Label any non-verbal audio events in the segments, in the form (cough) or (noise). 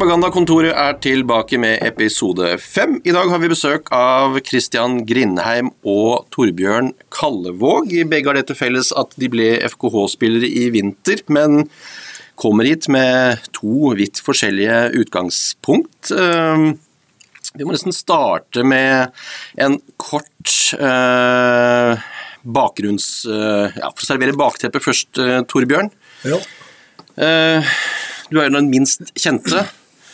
Propagandakontoret er tilbake med episode fem. I dag har vi besøk av Christian Grindheim og Torbjørn Kallevåg. Begge har det til felles at de ble FKH-spillere i vinter, men kommer hit med to vidt forskjellige utgangspunkt. Ehm, vi må nesten starte med en kort eh, bakgrunns... Eh, ja, for å servere bakteppet først, eh, Torbjørn. Ja. Du er jo den minst kjente.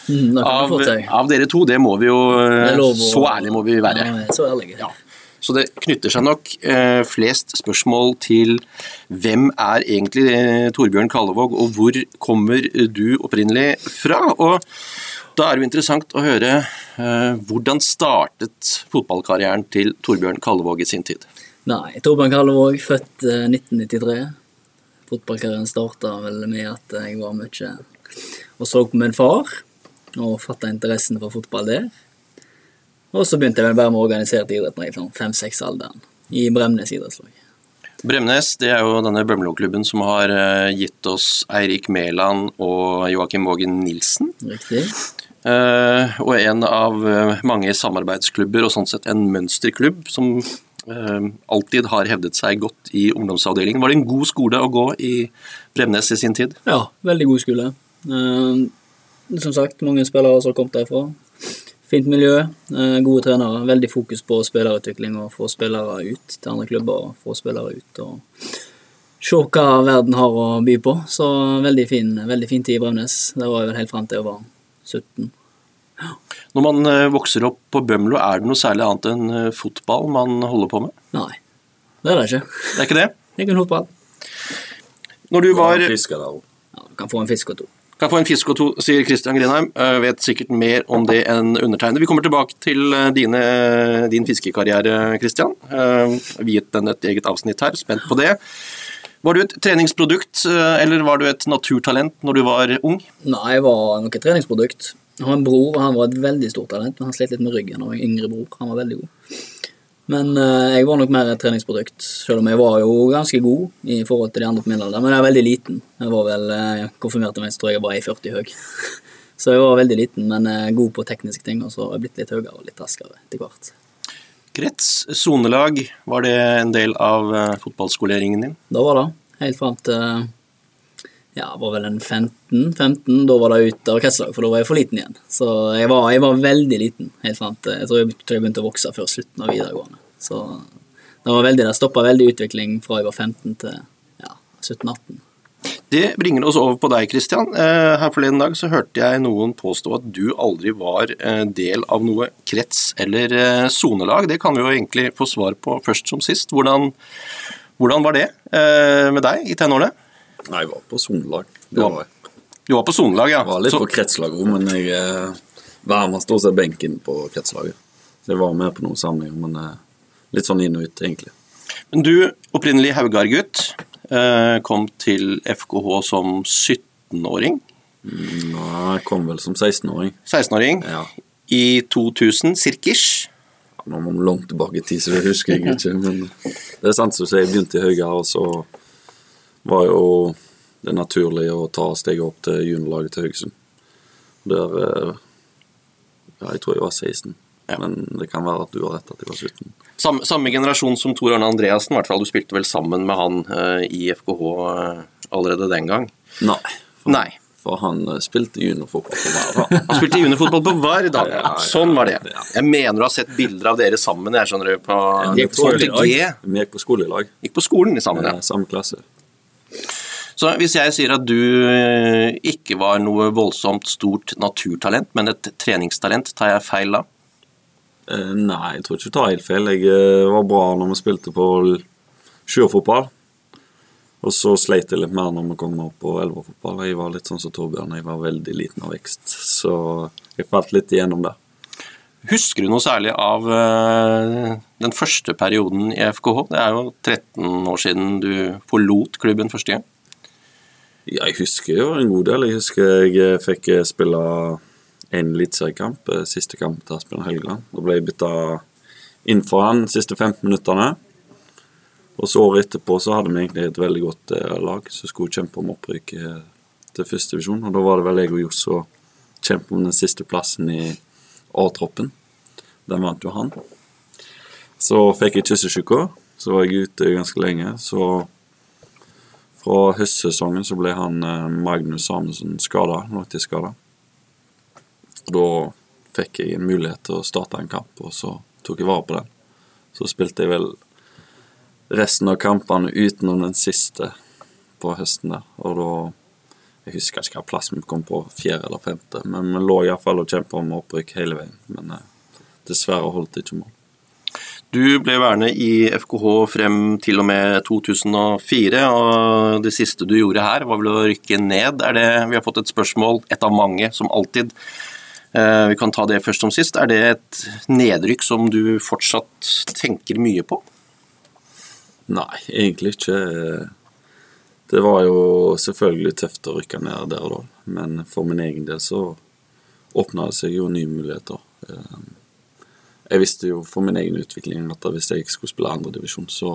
Mm, av, av dere to, det må vi jo Så ærlige må vi være. Ja, så ærlige. Ja. Så det knytter seg nok eh, flest spørsmål til hvem er egentlig eh, Torbjørn Kallevåg, og hvor kommer du opprinnelig fra? Og da er det jo interessant å høre eh, hvordan startet fotballkarrieren til Torbjørn Kallevåg i sin tid? Nei, Torbjørn Kallevåg, født eh, 1993. Fotballkarrieren starta vel med at jeg var mye og så på min far, og fatta interessen for fotball der. Og så begynte jeg vel bare med organisert idrett når jeg var fem-seks-alderen, i Bremnes idrettslag. Bremnes det er jo denne Bømlo-klubben som har eh, gitt oss Eirik Mæland og Joakim Vågen Nilsen. Riktig? Uh, og en av eh, mange samarbeidsklubber, og sånn sett en mønsterklubb som uh, alltid har hevdet seg godt i ungdomsavdelingen. Var det en god skole å gå i Bremnes i sin tid? Ja, veldig god skole. Eh, som sagt, mange spillere som har kommet derfra. Fint miljø, eh, gode trenere. Veldig fokus på spillerutvikling og få spillere ut til andre klubber. og Få spillere ut og se hva verden har å by på. Så veldig fin, veldig fin tid i Bremnes. Der var jeg vel helt fram til jeg var 17. Når man eh, vokser opp på Bømlo, er det noe særlig annet enn eh, fotball man holder på med? Nei, det er det ikke. Det er ikke det? Ikke en fotball. Når du var. Ja, du kan få en fisk og to. Kan få en fisk og to, sier Christian Grenheim. Eh, Vet sikkert mer om det enn undertegnede. Vi kommer tilbake til eh, dine, din fiskekarriere, Christian. Eh, Viet den et eget avsnitt her. Spent på det. Var du et treningsprodukt, eh, eller var du et naturtalent når du var ung? Nei, jeg var nok et treningsprodukt. Jeg har en bror, og han var et veldig stort talent, men han slet litt med ryggen. Og en yngre bror, han var veldig god. Men eh, jeg var nok mer et treningsprodukt, selv om jeg var jo ganske god i forhold til de andre på min alder. Men jeg er veldig liten. Jeg var vel uh, konfirmert meg, så tror jeg jeg var 1,40 høy. (laughs) så jeg var veldig liten, men eh, god på tekniske ting, og så har jeg blitt litt høyere og litt raskere etter hvert. Krets, sonelag, var det en del av eh, fotballskoleringen din? Da var det. Helt fram til ja, var vel en 15, 15. Da var det ut av kretslag, for da var jeg for liten igjen. Så jeg var, jeg var veldig liten helt sant. Jeg tror jeg, jeg begynte å vokse før slutten av videregående. Så det var veldig, det stoppa veldig utvikling fra jeg var 15 til ja, 17-18. Det bringer oss over på deg, Christian. Eh, Her forleden dag så hørte jeg noen påstå at du aldri var eh, del av noe krets- eller eh, sonelag. Det kan vi jo egentlig få svar på først som sist. Hvordan, hvordan var det med deg i tenårene? Nei, jeg var på sonelag. Du. Du var på sonelag, ja. Jeg var litt Så- på kretslag òg, men jeg eh, varma stort sett benken på kretslaget. Så jeg var med på noen samlinger, men eh, litt sånn inn og ut, egentlig. Men du, opprinnelig Haugar-gutt, eh, kom til FKH som 17-åring. Nei, jeg kom vel som 16-åring. 16-åring. Ja. I 2000, cirkish. Nå må vi langt tilbake i tid, så det husker jeg ikke. Men det er sant som du sier, jeg begynte i Haugar, og så var jo det naturlige å ta steget opp til juniorlaget til Haugesund. Der eh, Ja, jeg tror jeg var 16. Ja. Men det kan være at du har rett at jeg var 17. Samme, samme generasjon som Tor Arne Andreassen, i hvert fall. Du spilte vel sammen med han uh, i FKH uh, allerede den gang? Nei. For, Nei. For han uh, spilte juniorfotball på hver dag. Han spilte juniorfotball på hver dag, (laughs) Ja, Sånn var det. Jeg mener du har sett bilder av dere sammen, jeg skjønner du, på de gikk på skole på G. Vi gikk på skole i lag. Gikk på skolen sammen, ja. eh, Samme klasse. Så hvis jeg sier at du eh, ikke var noe voldsomt stort naturtalent, men et treningstalent, tar jeg feil da? Eh, Nei, jeg tror ikke du tar helt feil. Jeg eh, var bra når vi spilte på sjuerfotball. Og så sleit jeg litt mer når vi kom opp på elverfotball. Jeg var litt sånn som Torbjørn, jeg var veldig liten av vekst. Så jeg falt litt igjennom det. Husker du noe særlig av den første perioden i FKH? Det er jo 13 år siden du forlot klubben første gang. Jeg husker jo en god del. Jeg husker jeg eh, fikk eh, spille en eliteseriekamp, eh, siste kamp til Asbjørn Helgeland. Da ble jeg bytta inn for han de siste 15 minuttene. Og så året etterpå så hadde vi egentlig et veldig godt lag som skulle kjempe om opprykk til første divisjon. Og da var det vel jeg og Johs som kjempet om den siste plassen i A-troppen. Den vant jo han. Så fikk jeg kyssesyke, så var jeg ute ganske lenge. Så fra høstsesongen så ble han eh, Magnus Samuelsen skada, langtidsskada. Da fikk jeg en mulighet til å starte en kamp, og så tok jeg vare på den. Så spilte jeg vel resten av kampene utenom den siste på høsten der. Og da Jeg husker ikke hva plass vi kom på, fjerde eller femte, men vi lå iallfall og kjempa om opprykk hele veien. Men eh, dessverre holdt det ikke mål. Du ble værende i FKH frem til og med 2004, og det siste du gjorde her var vel å rykke ned. Er det, vi har fått et spørsmål, et av mange, som alltid. Eh, Vi kan ta det først som sist. Er det et nedrykk som du fortsatt tenker mye på? Nei, egentlig ikke. Det var jo selvfølgelig tøft å rykke ned der og da, men for min egen del så åpna det seg jo nye muligheter. Jeg visste jo for min egen utvikling at hvis jeg ikke skulle spille andredivisjon, så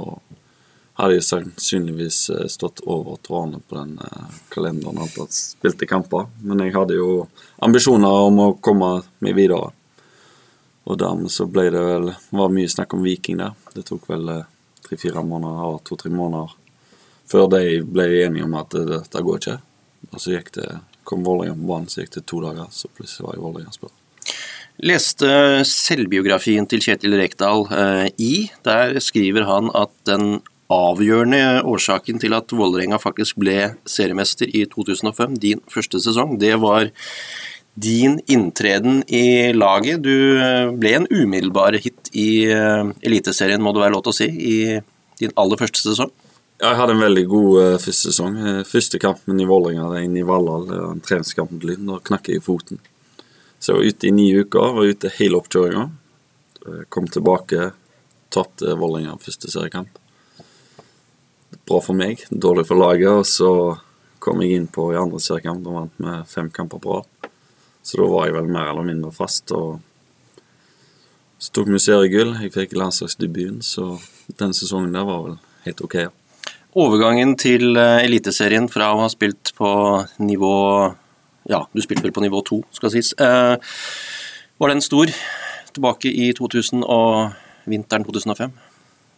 hadde jeg sannsynligvis eh, stått over trådene på den eh, kalenderen og alt spilte kamper. Men jeg hadde jo ambisjoner om å komme meg videre. Og dermed så ble det vel var mye snakk om Viking der. Det tok vel eh, tre-fire måneder, to-tre måneder før de ble enige om at dette går ikke. Og så gikk det, kom Vålerenga på banen, så gikk det to dager, så plutselig var jeg Vålerenga-spiller. Leste selvbiografien til Kjetil Rekdal eh, i. Der skriver han at den avgjørende årsaken til at Vålerenga faktisk ble seriemester i 2005, din første sesong, det var din inntreden i laget. Du eh, ble en umiddelbar hit i eh, Eliteserien, må det være lov til å si, i din aller første sesong. Jeg hadde en veldig god første sesong. Første kampen i Vålerenga, er inne i Valhall, det til Lyn. Da knakk jeg i foten. Så jeg var ute i ni uker, var ute hele oppkjøringa. Eh, Kom tilbake, tapte Vålerenga første seriekamp. Bra for meg, dårlig for laget. Og så kom jeg inn på i andre seriekamp og vant med fem kamper på rad. Så da var jeg vel mer eller mindre fast. og Så tok vi seriegull. Jeg fikk landslagsdebuten, så den sesongen der var vel helt ok. Overgangen til eh, Eliteserien fra å ha spilt på nivå Ja, du spilte vel på nivå to, skal sies. Eh, var den stor tilbake i 2000 og vinteren 2005?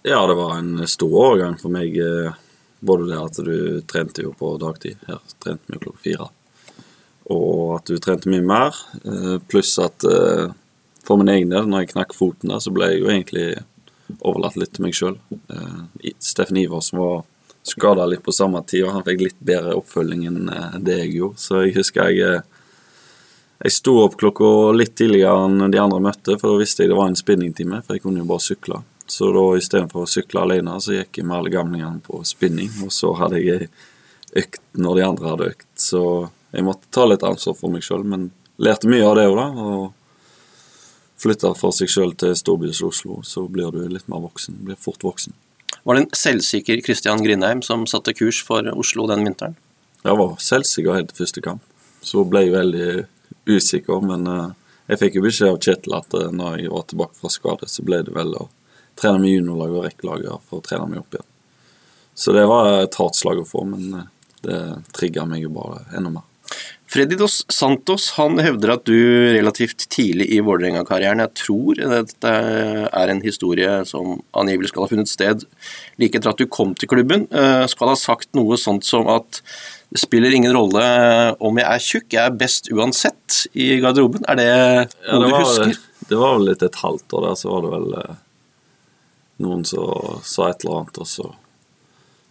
Ja, det var en stor årgang for meg. eh, Både det at du trente jo på dagtid. Her trente vi klokka fire. Og at du trente mye mer. eh, Pluss at eh, for min egen del, når jeg knakk foten der, så ble jeg jo egentlig overlatt litt til meg sjøl. Steffen Iversen var skada litt på samme tid, og han fikk litt bedre oppfølging enn eh, det jeg gjorde. Så jeg husker jeg eh, jeg sto opp klokka litt tidligere enn de andre møtte, for da visste jeg det var en spinningtime, for jeg kunne jo bare sykle. Så da istedenfor å sykle alene, så gikk jeg med alle gamlingene på spinning, og så hadde jeg økt når de andre hadde økt. Så jeg måtte ta litt ansvar for meg sjøl, men lærte mye av det òg, da. Og Flytter for seg sjøl til storbyen Oslo, så blir du litt mer voksen. Blir fort voksen. Var det en selvsikker Christian Grindheim som satte kurs for Oslo den vinteren? Jeg var selvsikker helt første kamp. Så ble jeg veldig usikker, men eh, jeg fikk jo beskjed av Kjetil at eh, når jeg var tilbake fra skade, så ble det vel å trene med juniorlaget og rekkelaget for å trene meg opp igjen. Så det var et hardt slag å få, men eh, det trigga meg jo bare enda mer. Freddy Dos Santos han hevder at du relativt tidlig i Vålerenga-karrieren Jeg tror dette er en historie som angivelig skal ha funnet sted like etter at du kom til klubben. eh, Skal ha sagt noe sånt som at det spiller ingen rolle om jeg er tjukk, jeg er best uansett i garderoben. Er det Ja, noe var, du husker? det var vel litt et halvt år der, så var det vel eh, noen som sa et eller annet, og så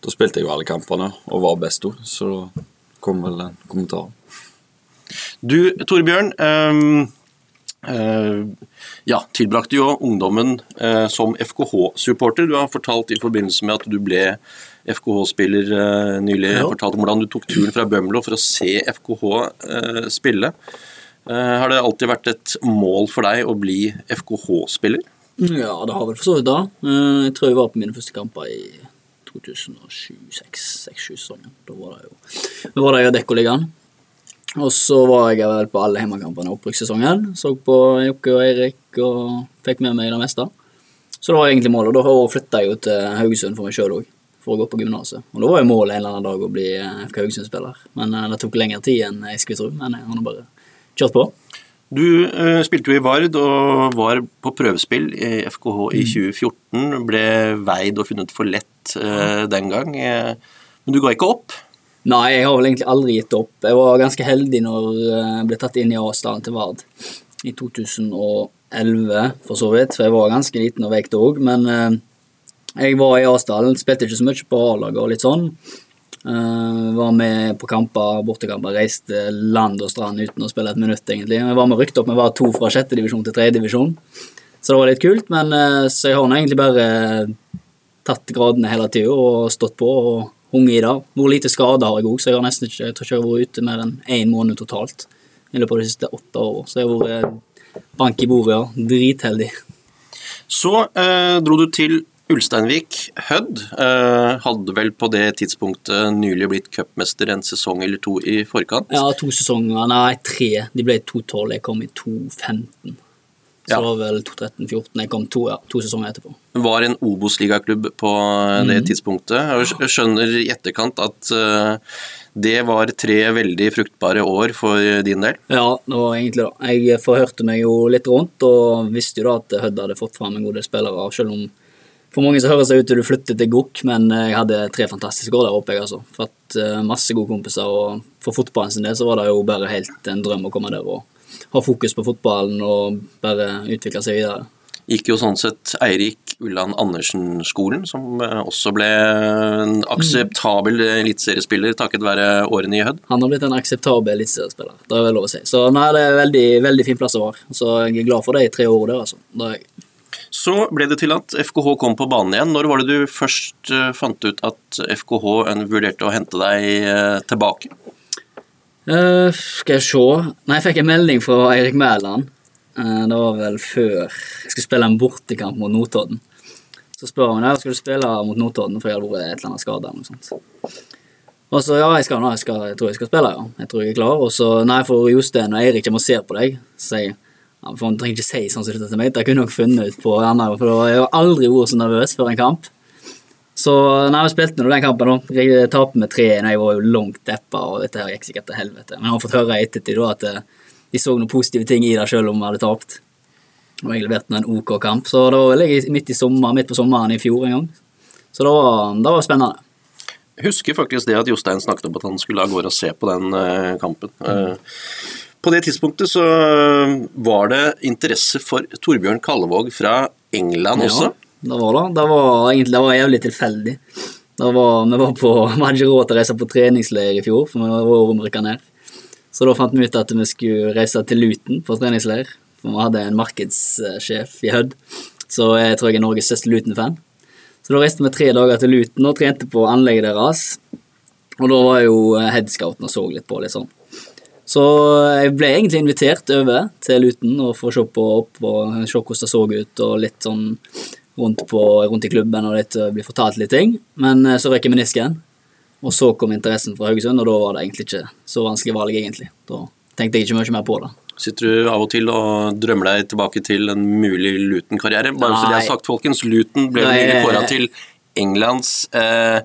Da spilte jeg jo alle kampene og var best òg, så da kom vel den kommentaren. Du, Torbjørn. Um eh, ja, tilbrakte jo ungdommen eh, som FKH-supporter. Du har fortalt i forbindelse med at du ble FKH-spiller eh, nylig, Ja. fortalt om hvordan du tok turen fra Bømlo for å se FKH spille. Eh, har det alltid vært et mål for deg å bli FKH-spiller? Ja, det har vel for så vidt da. Eh, Jeg tror jeg var på mine første kamper i 2007-2006-sesongen. Da var det jo Da var det jo Dekkoligaen. Og så var jeg vel på alle hjemmekampene i opprykkssesongen. Så på Jokke og Eirik og fikk med meg det meste. Så det var egentlig målet. Og da flytta jeg jo til Haugesund for meg sjøl òg, for å gå på gymnaset. Og da var jo målet en eller annen dag å bli eh, FK Haugesund-spiller. Men eh, det tok lengre tid enn jeg skulle tro. Men jeg har bare kjørt på. Du eh, spilte jo i Vard og var på prøvespill i FKH i 2014. Ble veid og funnet for lett eh, den gang. Eh, men du ga ikke opp? Nei, jeg har vel egentlig aldri gitt opp. Jeg var ganske heldig når eh, jeg ble tatt inn i A-stallen til Vard i 2011, for så vidt. For jeg var ganske liten og veikt òg, men eh, jeg var i A-stallen, spilte ikke så mye på A-laget og litt sånn. Uh, var med på kamper, bortekamper, reiste land og strand uten å spille et minutt, egentlig. Jeg var med rykte opp, vi var to fra sjette divisjon til tredje divisjon, så det var litt kult. Men uh, så jeg har nå egentlig bare tatt gradene hele tida og stått på og hunget i det. Hvor lite skade har jeg òg, så jeg har nesten ikke, jeg tror ikke jeg har vært ute mer enn én måned totalt i løpet av de siste åtte årene. Så jeg har vært bank i bordet, ja. Dritheldig. Så eh, dro du til Ulsteinvik, Hødd. Eh, hadde vel på det tidspunktet nylig blitt cupmester en sesong eller to i forkant. Ja, to sesonger. Nei, tre. De ble 2-12, jeg kom i 2015. Så Ja. det var vel 2-13-14. Jeg kom to, ja, to sesonger etterpå. Var en Obos-ligaklubb på eh, det mm. tidspunktet. Jeg skjønner i etterkant at eh, det var tre veldig fruktbare år for din del. Ja, det var egentlig det. Jeg forhørte meg jo litt rundt, og visste jo da at Hødd hadde fått fram en god del spillere. Selv om for mange så høres det ut til du flyttet til Gokk, men jeg hadde tre fantastiske år der oppe. jeg altså. Fått eh, masse gode kompiser, og for fotballen sin del så var det jo bare helt en drøm å komme der og ha fokus på fotballen og bare utvikle seg videre. Gikk jo sånn sett Eirik Ulland Andersen-skolen, som eh, også ble en akseptabel eliteseriespiller takket være årene i Hødd. Han har blitt en akseptabel eliteseriespiller, det er vel lov å si. Så nei, det er veldig, veldig fin plass å være. Så jeg er glad for det i tre år der, altså. Det er jeg. Så ble det til at FKH kom på banen igjen. Når var det du først eh, fant ut at FKH vurderte å hente deg eh, tilbake? Uh, skal jeg se Nei, jeg fikk en melding fra Eirik Mæland. Eh, det var vel før jeg skulle spille en bortekamp mot Notodden. Så spør han meg skal du spille mot Notodden, for jeg hadde vært et eller annet skada. eller noe sånt. Og så ja, jeg skal jeg, skal, jeg tror jeg skal spille, ja. Jeg tror jeg er klar. Og så nei, for Jostein og Eirik kommer og ser på deg, så jeg ja, for Han trenger ikke si sånn som dette til meg, det kunne jeg funnet ut på andre, for har jeg aldri vært så nervøs før en kamp. Så nei, vi spilte nå den kampen, da. Jeg tapte med 3-1, jeg var jo langt deppa, og dette her gikk sikkert til helvete. Men jeg har fått høre ettertid da at eh, de så noen positive ting i det, selv om vi hadde tapt. Og jeg leverte en OK kamp, så det var vel midt, i sommer, midt på sommeren i fjor en gang. Så det var, det var spennende. Jeg husker faktisk det at Jostein snakket om at han skulle av gårde og se på den eh, kampen. Mm. på det tidspunktet så eh, var det interesse for Torbjørn Kallevåg fra England også. Ja, det var det. Det var egentlig det var jævlig tilfeldig. Det var, vi, var på, (laughs) vi hadde ikke råd til å reise på treningsleir i fjor, for vi var omrykka ned. Så da fant vi ut at vi skulle reise til Luton på treningsleir. For vi hadde en markedssjef i Hødd, så jeg tror jeg er Norges største Luton-fan. Så da reiste vi tre dager til Luton og trente på anlegget deres. Og da var jo headscouten og så litt på, litt sånn. Så jeg ble egentlig invitert over til Luton og få se på opp og se hvordan det så ut, og litt sånn rundt, på, rundt i klubben og litt, bli fortalt litt ting. Men eh, så røk jeg menisken, og så kom interessen fra Haugesund, og da var det egentlig ikke så vanskelig valg, egentlig. Da tenkte jeg ikke mye mer på det. Sitter du av og til og drømmer deg tilbake til en mulig Luton-karriere? Bare så det er sagt, folkens, Luton ble nylig kåra til Englands eh,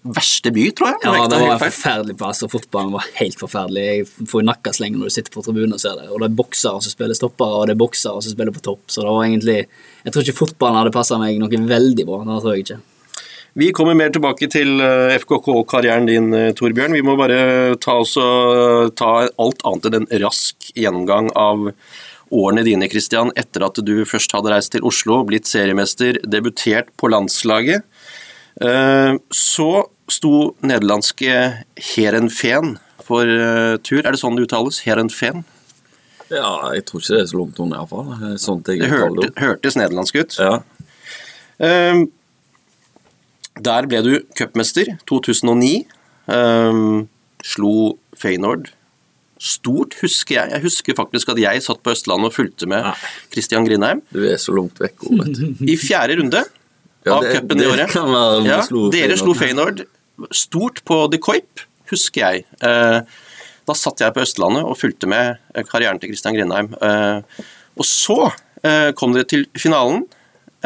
verste by, tror jeg. Ja, det var en forferdelig plass, og fotballen var helt forferdelig. Jeg får nakkesleng når du sitter på tribunen og ser det. Og det er boksere som spiller stoppere, og det er boksere som spiller på topp, så det var egentlig Jeg tror ikke fotballen hadde passa meg noe veldig bra. Det tror jeg ikke. Vi kommer mer tilbake til eh, FKK-karrieren din, eh, Torbjørn. Vi må bare ta, oss og, ta alt annet enn en rask gjennomgang av årene dine, Christian, etter at du først hadde reist til Oslo, blitt seriemester, debutert på landslaget. Eh, Så sto nederlandske Herenveen for eh, tur. Er det sånn det uttales? Herenveen? Ja, jeg tror ikke det er så langt unna, iallfall. Sånt jeg Det uttaler hørte, det. hørtes nederlandsk ut. Ja. Eh, Der ble du cupmester 2009. Um, Slo Feyenoord. Stort, husker jeg. Jeg husker faktisk at jeg satt på Østlandet og fulgte med Nei. Christian Grindheim Du er så langt vekk, Robert. i fjerde runde Ja, av cupen det det året. kan være vi ja, slo dere slo Feyenoord. Stort på De Coip, husker jeg. Uh, Da satt jeg på Østlandet og fulgte med eh, karrieren til Christian Grindheim. Uh, Og så uh, kom dere til finalen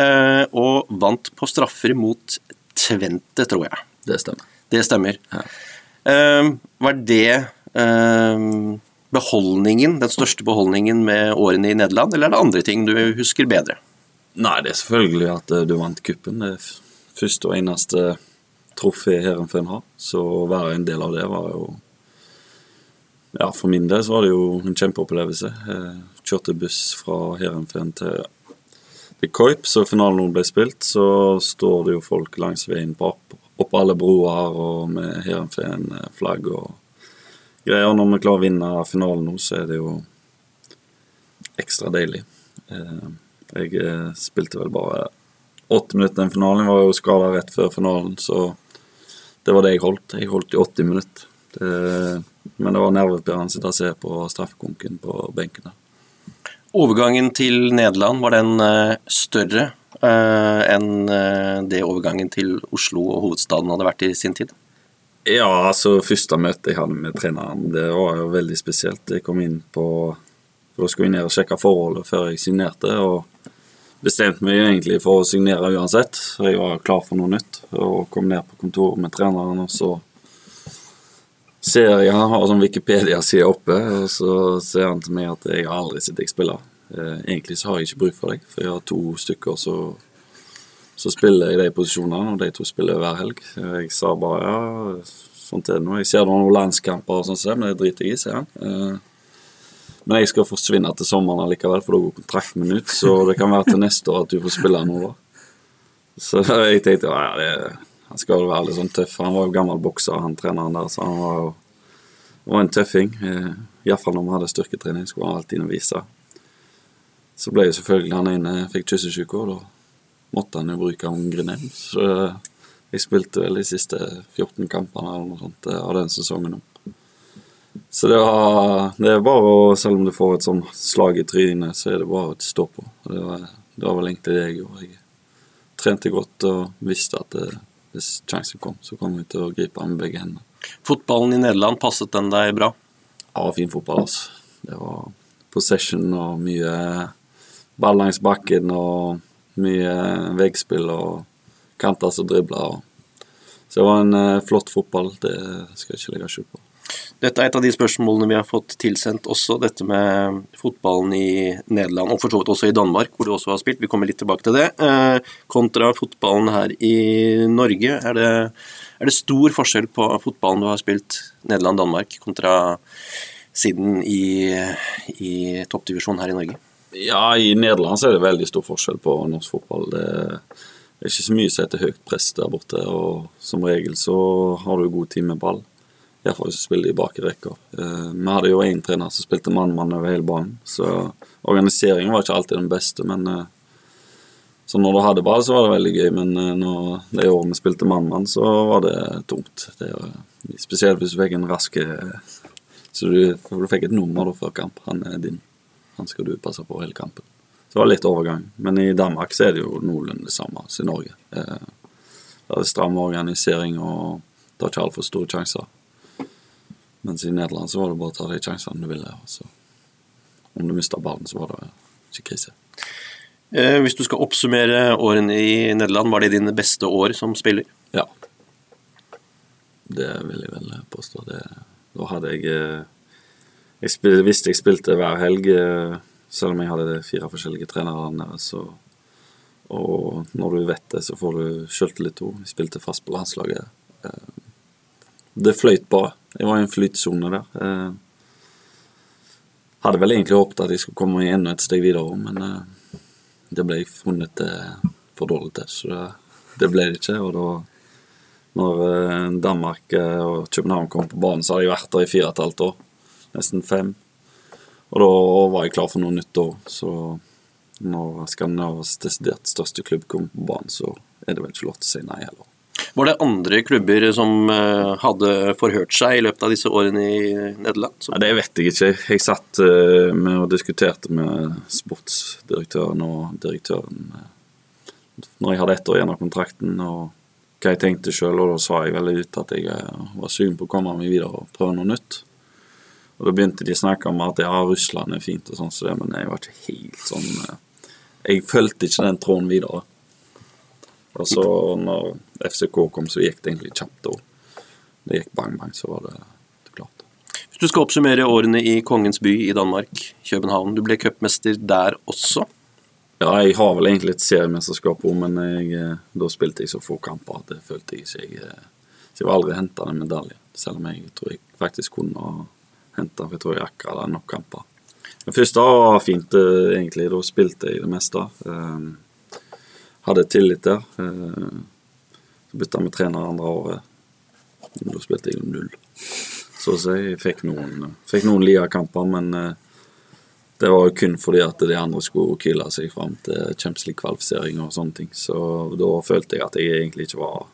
eh, og vant på straffer mot Tvente, tror jeg. Det stemmer. Det stemmer. Ja. Eh, Var det eh, beholdningen, den største beholdningen med årene i Nederland, eller er det andre ting du husker bedre? Nei, det er selvfølgelig at eh, du vant kuppen. Det er første og eneste trofé Heerenveen har. Så å være en del av det var jo Ja, for min del så var det jo en kjempeopplevelse. Jeg kjørte buss fra Heerenveen til til Coip, så finalen nå ble spilt, så står det jo folk langs veien på opp, opp alle broer og med Heerenveen-flagg og greier. Når vi klarer å vinne finalen nå, så er det jo ekstra deilig. Eh, Jeg eh, spilte vel bare åtte minutter i den finalen. Var jo skada rett før finalen, så det var det jeg holdt. Jeg holdt i 80 minutter. Det, men det var nervepirrende å se på straffekonken på benken der. Overgangen til Nederland, var den eh, større eh, enn eh, det overgangen til Oslo og hovedstaden hadde vært i sin tid? Ja, altså første møte jeg hadde med treneren, det var jo veldig spesielt. Jeg kom inn på For å skulle ned og sjekke forholdet før jeg signerte, og bestemte meg egentlig for å signere uansett. Jeg var klar for noe nytt, og kom ned på kontoret med treneren, og så ser jeg han har sånn Wikipedia-side oppe, og så ser han til meg at jeg har aldri sett deg spille. Eh, egentlig så har jeg ikke bruk for deg, for jeg har to stykker så så spiller i de posisjonene, og de to spiller hver helg. Jeg sa bare ja, sånt er det nå. Jeg ser noen landskamper og sånn, men det driter jeg i, sier han. Eh, Men jeg skal forsvinne til sommeren allikevel, for da går kontrakten min ut. Så det kan være til neste år at du får spille nå, da. Så jeg tenkte ja, det, han skal jo være litt sånn tøff. Han var jo gammel bokser, han treneren der, så han var jo var en tøffing. Eh, Iallfall når vi hadde styrketrening, skulle han alltid og vise. Så ble jo selvfølgelig han ene fikk kyssesyke, og da måtte han jo bruke Grinheim. Så jeg spilte vel de siste 14 kampene eller noe sånt eh, av den sesongen. Så det, var, det er bare å Selv om du får et sånn slag i trynet, så er det bare å stå på. Og Det var, det var vel egentlig det jeg gjorde. Jeg trente godt og visste at det, hvis sjansen kom, så kom jeg til å gripe den med begge hendene. Fotballen i Nederland, passet den deg bra? Ja, fin fotball, altså. Det var possession og mye ball langs bakken og mye veggspill og kanter som dribler. Så det var en eh, flott fotball, det skal jeg ikke legge skjul på. Dette er et av de spørsmålene vi har fått tilsendt også, dette med fotballen i Nederland, og for så vidt også i Danmark, hvor du også har spilt. Vi kommer litt tilbake til det. Eh, kontra fotballen her i Norge. Er det, er det stor forskjell på fotballen du har spilt Nederland-Danmark, kontra siden i, i toppdivisjon her i Norge? Ja, i Nederland så er det veldig stor forskjell på norsk fotball. Det er ikke så mye som heter høyt press der borte, og som regel så har du god tid med ball. Iallfall hvis du spiller i bakre rekker. Eh, vi hadde jo én trener som spilte mann-mann over hele banen, så organiseringen var ikke alltid den beste, men eh, så når du hadde ball, så var det veldig gøy, men eh, når det året vi spilte mann-mann, så var det tungt. Det, var- spesielt hvis du fikk en rask eh, Så du, du fikk et nummer før kamp. Han er din. Han skal du passe på hele kampen. Så det var litt overgang. Men i Danmark så er det jo noenlunde det samme som i Norge. Eh, Der er stram organisering og tar ikke altfor store sjanser. Mens i Nederland så var det bare å ta de sjansene du ville. Så, om du mista ballen, så var det ikke krise. Eh, hvis du skal oppsummere årene i Nederland, var det dine beste år som spiller? Ja. Det vil jeg vel påstå. Det, da hadde jeg eh, Jeg spil, visste jeg spilte hver helg, eh, selv om jeg hadde fire forskjellige trenere. Så, og når du vet det, så får du sjøltillit òg. Jeg spilte fast på landslaget. Det fløyt bare. Jeg var i en flytsone der. Hadde vel egentlig håpet at jeg skulle komme enda et steg videre, men det ble funnet for dårlig til. Så det, det ble det ikke. Og da når eh, Danmark eh, og København kom på banen, så hadde jeg vært der i fire og et halvt år. Nesten fem. Og da var jeg klar for noe nytt år. Så når Skandinavias desidert største klubb kom på banen, så er det vel ikke lov til å si nei heller. Var det andre klubber som eh, hadde forhørt seg i løpet av disse årene i Nederland? Nei, Det vet jeg ikke. Jeg satt eh, med og diskuterte med sportsdirektøren og direktøren eh, når jeg hadde ett år igjen av kontrakten, og hva jeg tenkte sjøl, og da sa jeg veldig ut at jeg var sugen på å komme meg videre og prøve noe nytt. Og da begynte de å snakke om at ja, Russland er fint og sånn, så det, men jeg var ikke helt sånn Jeg fulgte ikke den tråden videre. Og så når FCK kom, så gikk det egentlig kjapt Og Det gikk bang, bang, så var det klart. Hvis du skal oppsummere årene i Kongens by i Danmark, København. Du ble cupmester der også. Ja, jeg har vel egentlig et seriemesterskap òg, men jeg, eh, da spilte jeg så få kamper at jeg følte jeg ikke eh, Så jeg var aldri henta en medalje, selv om jeg tror jeg faktisk kunne ha henta Jeg tror jeg akkurat hadde nok kamper. Det første var fint, eh, egentlig. Da spilte jeg det meste. Eh, hadde tillit der. Eh, så bytta vi trener andre året. Da spilte jeg null. Så å si. Jeg fikk noen, fikk noen ligakamper, men eh, det var jo kun fordi at de andre skulle kile seg fram til Champions League-kvalifisering og sånne ting. Så da følte jeg at jeg egentlig ikke var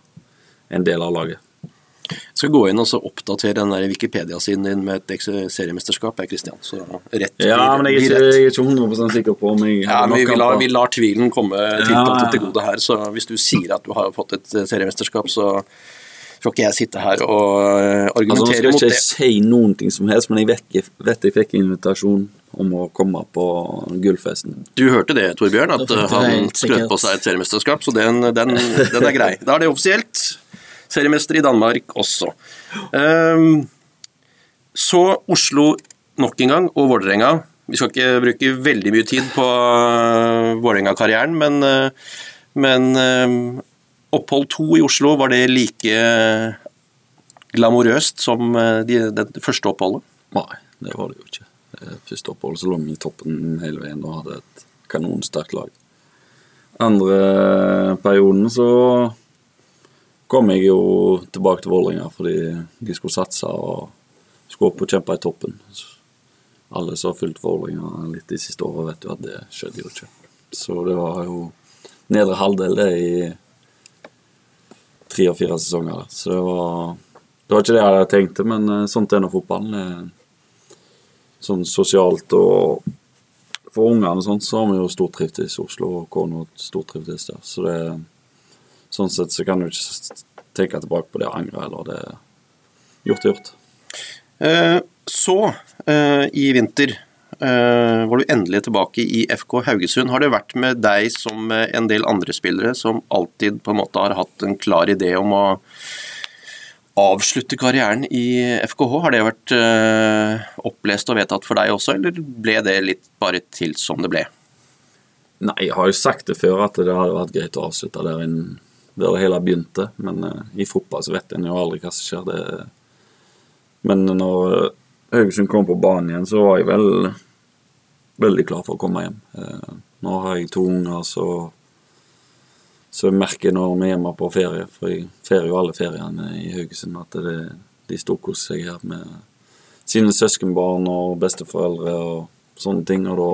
en del av laget. Skal gå inn og så oppdatere den der Wikipedia-siden din med et seriemesterskap. er Christian. Så rett Ja, men jeg er ikke, jeg er ikke 100 sikker på om jeg Ja, vi, nok lar, vi lar tvilen komme tiltalte Ja. til gode her. Så hvis du sier at du har fått et eh, seriemesterskap, så får ikke jeg sitte her og argumentere Altså, nå argumentere skal jeg ikke si noen ting som helst, men jeg vet, jeg vet jeg fikk invitasjon om å komme på gullfesten. Du hørte det, Torbjørn, at eh, han skrøt på seg et seriemesterskap, så den, den, den er grei. Da er det offisielt. Seriemester i Danmark også. Ehm, så Oslo nok en gang, og Vålerenga. Vi skal ikke bruke veldig mye tid på uh, Vålerenga-karrieren, men, eh, men eh, opphold to i Oslo, var det like glamorøst som det de, første oppholdet? Nei, det var det jo ikke. Det Første opphold så lå vi i toppen hele veien og hadde et kanonsterkt lag. Andre perioden så kom jeg jo tilbake til Vålerenga fordi de skulle satse og skulle opp og kjempe i toppen. Alle som har fulgt Vålerenga litt de siste åra, vet jo at det skjedde jo ikke. Så det var jo nedre halvdel det i tre og fire sesonger. Så det var, det var ikke det jeg hadde tenkt, men eh, sånt er nå fotballen. Eh, Sånn sosialt og for ungene og sånt, så har vi jo stortrivdes i Oslo, og kona stortrivdes der. Så det Sånn sett så kan du ikke tenke tilbake på det angre, eller det Gjort er gjort. Eh, Så, eh, i vinter, eh, var du endelig tilbake i FK Haugesund. Har det vært med deg som en del andre spillere, som alltid på en måte har hatt en klar idé om å avslutte karrieren i FKH? Har det vært eh, opplest og vedtatt for deg også, eller ble det litt bare til som det ble? Nei, jeg har jo sagt det før at det hadde vært greit å avslutte der, inn, der det hele begynte. Men uh, i fotball så vet en jo aldri hva som skjer. Det. Men når eh, Haugesund kom på banen igjen, så var jeg vel veldig klar for å komme hjem. Uh, nå har jeg to unger, så så jeg merker når vi er hjemme på ferie, for jeg ferier jo alle feriene i Haugesund, at det, de storkoser seg her med sine søskenbarn og besteforeldre og sånne ting. Og da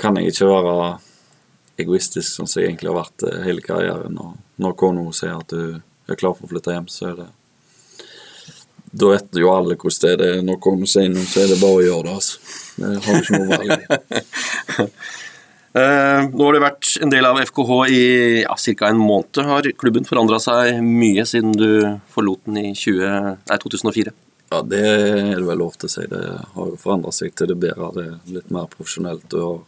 kan jeg ikke være egoistisk sånn som jeg egentlig har vært eh, hele karrieren. Og når kona sier at du er klar for å flytte hjem, så er det Da vet jo alle hvordan det er. Det. Når kona sier noe, så er det bare å gjøre det. altså. Det har ikke noe valg. (laughs) Eh, Nå har du vært en del av FKH i ja, ca. en måned. Har klubben forandra seg mye siden du forlot den i 20, nei, 2004? Ja, det er det vel lov til å si. Det har jo forandra seg til det bedre. Det er litt mer profesjonelt. Har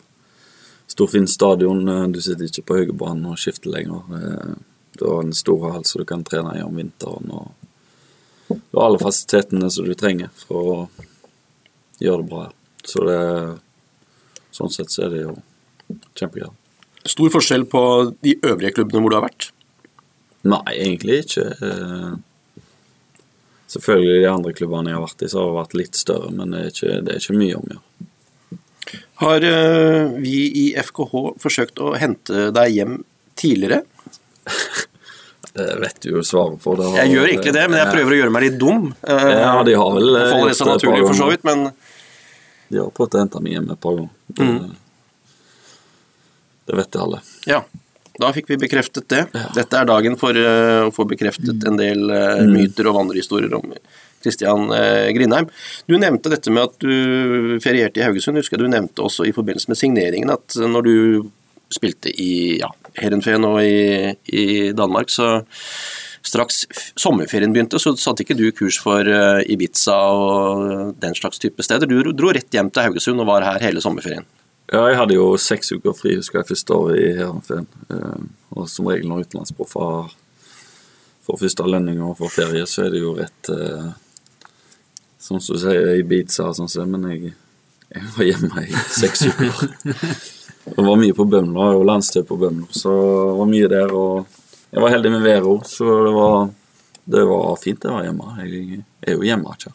Storfinn stadion. eh, Du sitter ikke på høyrebanen og skifter lenger. Eh, Du har en stor hall som du kan trene i om vinteren. og Du har alle fasilitetene som du trenger for å gjøre det bra. Så det Sånn sett så er det jo kjempegreit. Stor forskjell på de øvrige klubbene hvor du har vært? Nei, egentlig ikke. Eh, Selvfølgelig de andre klubbene jeg har vært i, så har det vært litt større, men det er ikke, det er ikke mye om å gjøre. Har eh, vi i FKH forsøkt å hente deg hjem tidligere? (laughs) Det vet du jo svaret på. Det har- Jeg gjør egentlig det, men jeg prøver å gjøre meg litt dum. Eh, Ja, de har vel, eh, Faller det par naturlig for så vidt, men De har prøvd å hente meg hjem et par ganger. Det, Mm. det vet alle. ja. Da fikk vi bekreftet det. Dette er dagen for å få bekreftet en del Mm. myter og vandrehistorier om Kristian eh, Grindheim. Du nevnte dette med at du ferierte i Haugesund. Husker du nevnte også i forbindelse med signeringen at når du spilte i ja, Heerenveen og i, i Danmark, så straks sommerferien begynte, så satte ikke du kurs for eh, Ibiza og den slags type steder. Du dro rett hjem til Haugesund og var her hele sommerferien. Ja, jeg hadde jo seks uker fri, husker jeg, første året i Heerenveen. Eh, og som regel når utenlandsproffer får første lønning og får ferie, så er det jo rett sånn som du sier, Ibiza og sånn, som men jeg, jeg var hjemme i seks uker. (laughs) Det var mye på Bømlo, og landstøy på Bømlo, så det var mye der. Og jeg var heldig med Vero, så det var, det var fint det var hjemme. Jeg er jo hjemme ikke?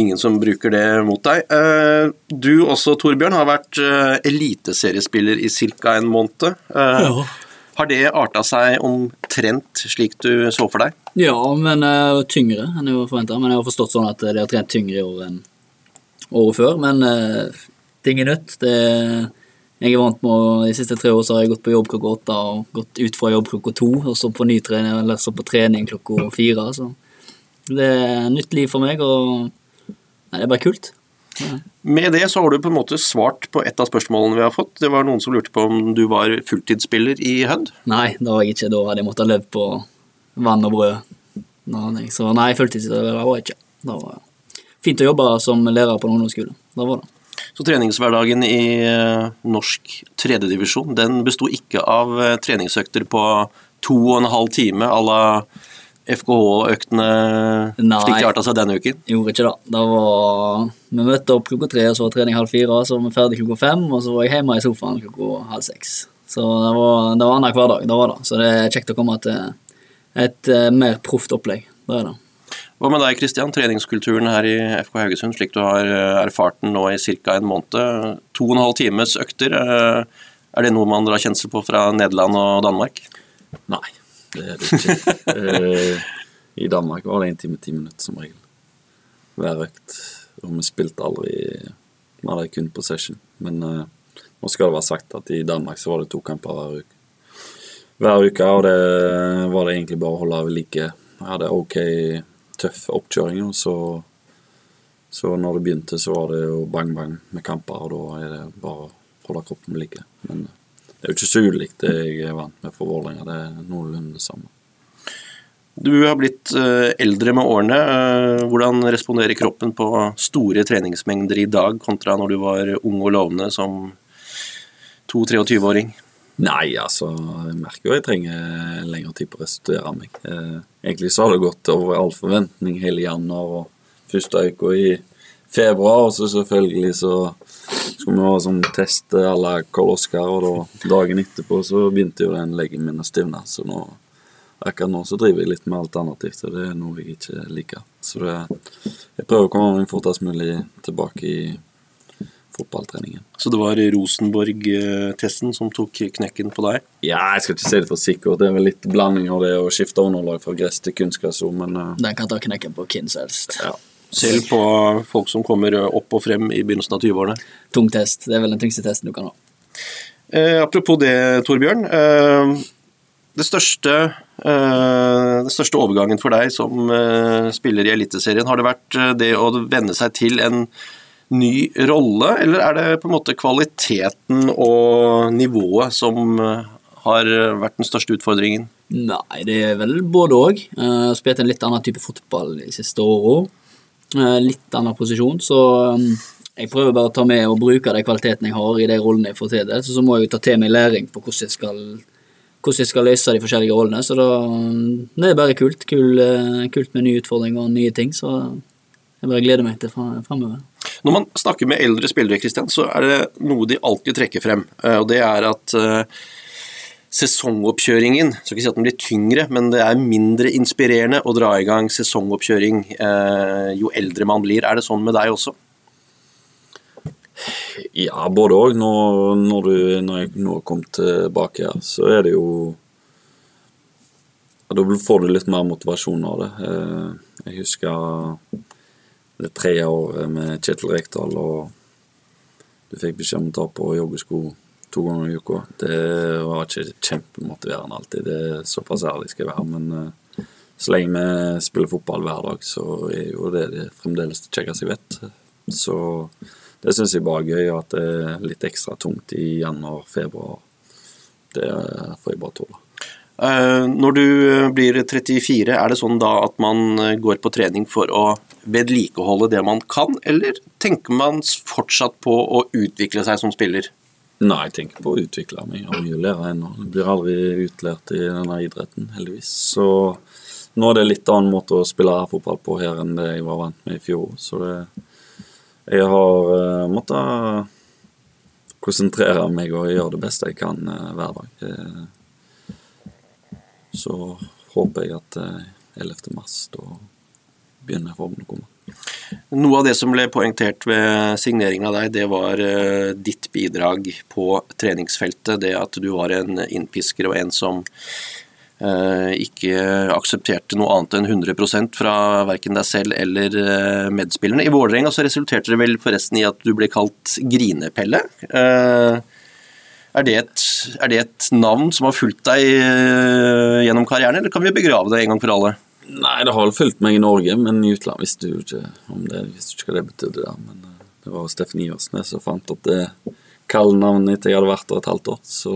Ingen som bruker det mot deg. Eh, Du også, Torbjørn, har vært eh, eliteseriespiller i ca. en måned. Eh, Ja. Har det arta seg omtrent slik du så for deg? Ja, men uh, tyngre enn jeg forventa. Men jeg har forstått sånn at de har trent tyngre i år enn året før. Men uh, ting er nytt. Det, jeg er vant med å De siste tre år så har jeg gått på jobb klokka åtte og gått ut fra jobb klokka to, og så på ny trening, eller så på trening klokka fire. Så det er nytt liv for meg, og nei, det er bare kult. Med det så har du på en måte svart på et av spørsmålene vi har fått. Det var noen som lurte på om du var fulltidsspiller i Hødd. Nei, det var jeg ikke. Da hadde jeg måttet leve på vann og brød. Så nei, fulltidsspiller var jeg ikke. Det var fint å jobbe som lærer på en ungdomsskole. Det var det. Så treningshverdagen i eh, norsk tredjedivisjon den besto ikke av eh, treningsøkter på to og en halv time à la FKH-øktene Nei. slik de arta seg denne uken. Gjorde ikke det. det var, vi møtte opp klokka tre, og så var trening halv fire. Så var vi ferdig klokka fem, og så var jeg hjemme i sofaen klokka halv seks. Så det var, det var annenhver hverdag. Det var det. Så det er kjekt å komme til et eh, mer proft opplegg. Det er det. Hva med deg, Kristian? Treningskulturen her i FK Haugesund, slik du har eh, erfart den nå i ca. en måned. To og en halv times økter. eh, Er det noe man drar kjensel på fra Nederland og Danmark? Nei, det er det ikke. Eh, I Danmark var det en time, ti minutter som regel. Hver økt. Og vi spilte aldri Vi hadde kun possession. Men uh, nå skal det være sagt at i Danmark så var det to kamper hver uke. Hver uke, og det var det egentlig bare å holde ved like. Jeg hadde ok tøff oppkjøring, og så så når det begynte, så var det jo bang, bang med kamper, og da er det bare å holde kroppen ved like. Men det er jo ikke så ulikt det jeg er vant med for Vålerenga. Det er noenlunde det samme. Du har blitt eh, eldre med årene. Eh, Hvordan responderer kroppen på store treningsmengder i dag kontra når du var ung og lovende som 22-23-åring? Nei, altså, jeg merker jo jeg trenger lengre tid på å restituere meg. Eh, egentlig så har det gått over all forventning hele januar og første uka i februar, og så selvfølgelig så skulle vi ha sånn test à la Karl Oskar, og da dagen etterpå så begynte jo den leggen min å stivne, så nå akkurat nå så driver jeg litt med alternativt, og det er noe jeg ikke liker. Så det, jeg prøver å komme meg fortest mulig tilbake i fotballtreningen. Så det var Rosenborg-testen som tok knekken på deg? Ja, jeg skal ikke si det for sikkert. Det er vel litt blanding av det å skifte underlag fra gress til kunstgressord, men uh, Den kan ta knekken på hvem som helst. ja. Selv på folk som kommer opp og frem i begynnelsen av 20-årene. Tung test. Det er vel den tyngste testen du kan ha. Eh, apropos det, Torbjørn. Eh, det største, eh, den største overgangen for deg som eh, spiller i Eliteserien, har det vært eh, det å venne seg til en ny rolle, eller er det på en måte kvaliteten og nivået som eh, har vært den største utfordringen? Nei, det er vel både òg. Spilt en litt annen type fotball de siste åra. Litt annen posisjon, så um, jeg prøver bare å ta med og bruke de kvalitetene jeg har i de rollene jeg får tildelt. Så, så må jeg jo ta til meg læring på hvordan jeg skal, hvordan jeg skal løse de forskjellige rollene. Så da um, Det er bare kult. Kul, eh, kult med nye utfordringer og nye ting, så jeg bare gleder meg til fra- framover. Når man snakker med eldre spillere, Kristian, så er det noe de alltid trekker frem. eh, Og det er at eh, Jeg Skal ikke si at den blir tyngre, men det er mindre inspirerende å dra i gang sesongoppkjøring eh, jo eldre man blir. Er det sånn med deg også? Ja, både òg. Når, når, når jeg nå kom tilbake her, så er det jo ja, Da får du litt mer motivasjon av det. Eh, Jeg husker det tredje året med Kjetil Rekdal, og du fikk beskjed om å ta på joggesko to ganger i uka. Det var ikke kjempemotiverende alltid, det er såpass ærlig skal jeg være. Men eh, så lenge vi spiller fotball hver dag, så er jo det, det fremdeles det kjekkeste jeg vet. Så det syns jeg bare er gøy, at det er litt ekstra tungt i januar-februar. Det får jeg bare tåle. Eh, Når du blir 34, er det sånn da at man eh, går på trening for å vedlikeholde det man kan, eller tenker man fortsatt på å utvikle seg som spiller? Nei, jeg tenker på å utvikle meg. og mye lære ennå. Jeg blir aldri utlært i denne idretten, heldigvis. Så nå er det litt annen måte å spille fotball på her enn det jeg var vant med i fjor. Så det, jeg har uh, måttet konsentrere meg og gjøre det beste jeg kan uh, hver dag. Uh, så håper jeg at uh, 11. mars, da begynner formen å komme. Noe av det som ble poengtert ved signeringen av deg, det var ditt bidrag på treningsfeltet. Det at du var en innpisker og en som Eh, ikke aksepterte noe annet enn 100 fra verken deg selv eller eh, medspillerne. I Vålerenga så resulterte det vel forresten i at du ble kalt Grinepelle. Eh, er det, et, er det et navn som har fulgt deg gjennom karrieren, eller kan vi begrave det en gang for alle? Nei, det har fulgt meg i Norge, men i utlandet visste du ikke om det, visste ikke hva det betydde. Der. Men det var Steffen Iversnes som fant opp det kallenavnet etter jeg hadde vært der et halvt år. Så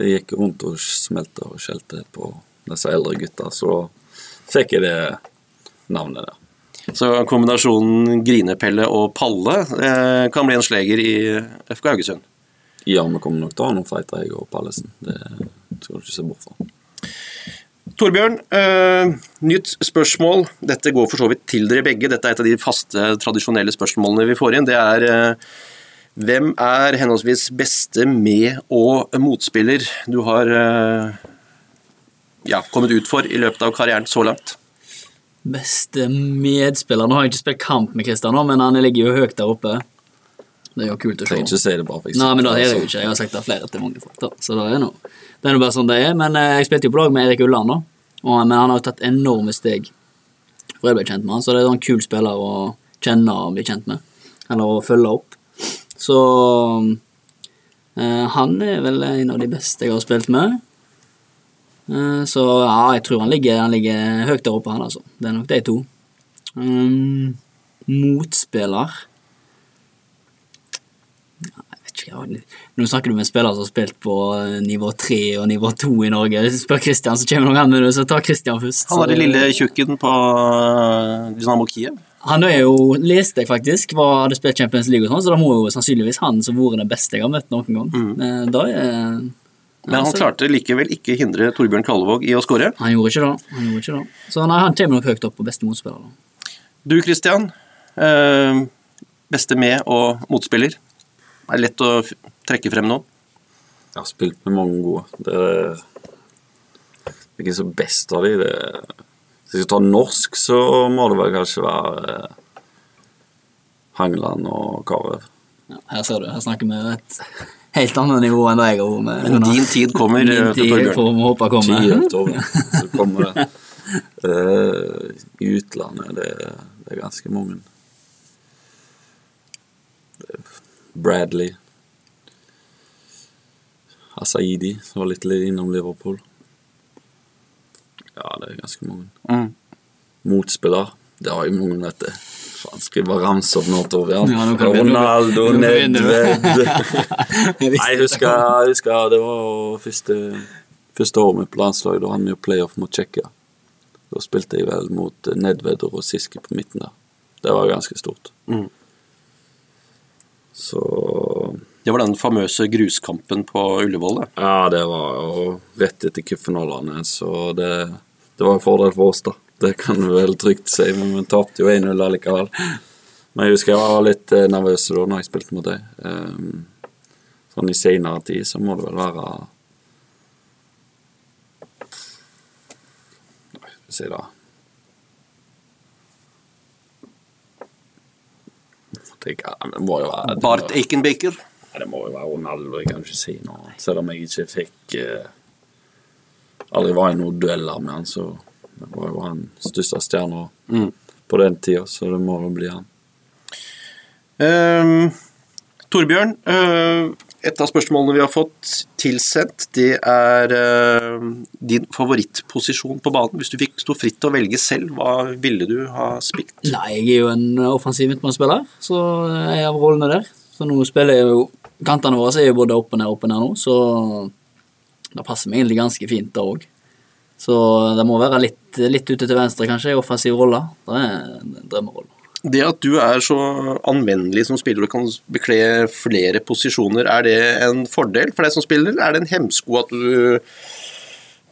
jeg gikk rundt og smelte og skjelte på disse eldre gutta, så fikk jeg det navnet der. Så kombinasjonen Grinepelle og Palle eh, kan bli en sleger i FK Haugesund? Ja, vi kommer nok til å ha noen fighter, jeg og Pallesen. Det skal du ikke se bort fra. Torbjørn, eh, nytt spørsmål. Dette går for så vidt til dere begge. Dette er et av de faste, tradisjonelle spørsmålene vi får inn. Det er eh, hvem er henholdsvis beste med- og motspiller du har eh, ja, kommet ut for i løpet av karrieren så langt? Beste medspiller Nå har jeg ikke spilt kamp med Kristian, men han ligger jo høyt der oppe. Det er jo kult å se. Ikke si det bare for eksempel. Nei, men da er det jo ikke. Jeg har sagt det flere til mange folk, da. Så det er noe. Det er nå bare sånn det er. Men eh, jeg spilte jo på lag med Erik Ulland, da. Og, men han har jo tatt enorme steg for jeg ble kjent med han, så det er en kul spiller å kjenne og bli kjent med. Eller å følge opp. Så eh, han er vel en av de beste jeg har spilt med. Uh, så ja, jeg tror han ligger, han ligger høyt der oppe, han altså. Det er nok de to. Um, motspiller Nå snakker du med en spiller som har spilt på eh, nivå 3 og nivå 2 i Norge. Spør Christian, så kommer noen med det, så ta Christian først. Han var det lille tjukken på Dynamo Kiev. Han er jo, leste jeg faktisk, var hadde spilt Champions League, og sånn, så da må jo sannsynligvis han som vært den beste jeg har møtt noen gang. Mm. Eh, da er Men han klarte likevel ikke hindre Torbjørn Kallevåg i å skåre. Han gjorde ikke det. Han gjorde ikke det. Så nei, han kommer nok høyt opp på beste motspiller. Da. Du Christian, eh, beste med- og motspiller. Er det lett å trekke frem nå? Jeg har spilt med mange gode. Det er ikke så best av de. Det hvis jeg tar norsk, så må det vel kanskje være eh, Hangeland og Karev. Ja, her ser du, her snakker vi et helt annet nivå enn det jeg har vært med. Men din tid kommer, Min eh, tid får vi håpe kommer. Ti etter så kommer det. Eh, I utlandet det, det er ganske mange. Det er Bradley. Asaidi, var litt innom Liverpool. Ja, det er ganske mange. Mm. Motspiller. Det har jo mange, vet du. Faen, skal jeg bare ramse opp nå, Torbjørn? Ja, vi- Ronaldo, vi. Nedved (laughs) (laughs) Nei, jeg husker, jeg husker det var første, første året mitt på landslaget. Da hadde vi jo playoff mot Tsjekkia. Da spilte jeg vel mot Nedved og Siski på midten der. Det var ganske stort. Mm. Så Det var den famøse gruskampen på Ullevål. det. Ja, det var jo rett etter cupfinalene, så det, det var en fordel for oss, da. Det kan du vel trygt si, men vi tapte jo 1-0 allikevel. Men jeg husker jeg var litt eh, nervøs da når jeg spilte mot deg. Um, sånn i seinere tid så må det vel være Nei, skal vi si det Tenk, ja, men det må jo være Bart Eikenbaker. Ja, det må jo være Ronaldo, jeg kan ikke si noe. Selv om jeg ikke fikk eh, Aldri var i noen dueller med han, så det var jo han største stjerna Mm. på den tida, så det må jo bli han. Um, Torbjørn, eh, et av spørsmålene vi har fått tilsendt, det er uh, din favorittposisjon på banen. Hvis du fikk stå fritt til å velge selv, hva ville du ha spilt? Nei, jeg er jo en offensiv midtbanespiller, så jeg har rollene der. Så nå spiller jeg jo Kantene våre er jo både opp og ned, opp og ned nå, så det passer meg egentlig ganske fint, da òg. Så det må være litt, litt ute til venstre, kanskje, i offensiv rolle. Det er en drømmerolle. Det at du er så anvendelig som spiller og kan bekle flere posisjoner, er det en fordel for deg som spiller, eller er det en hemsko at du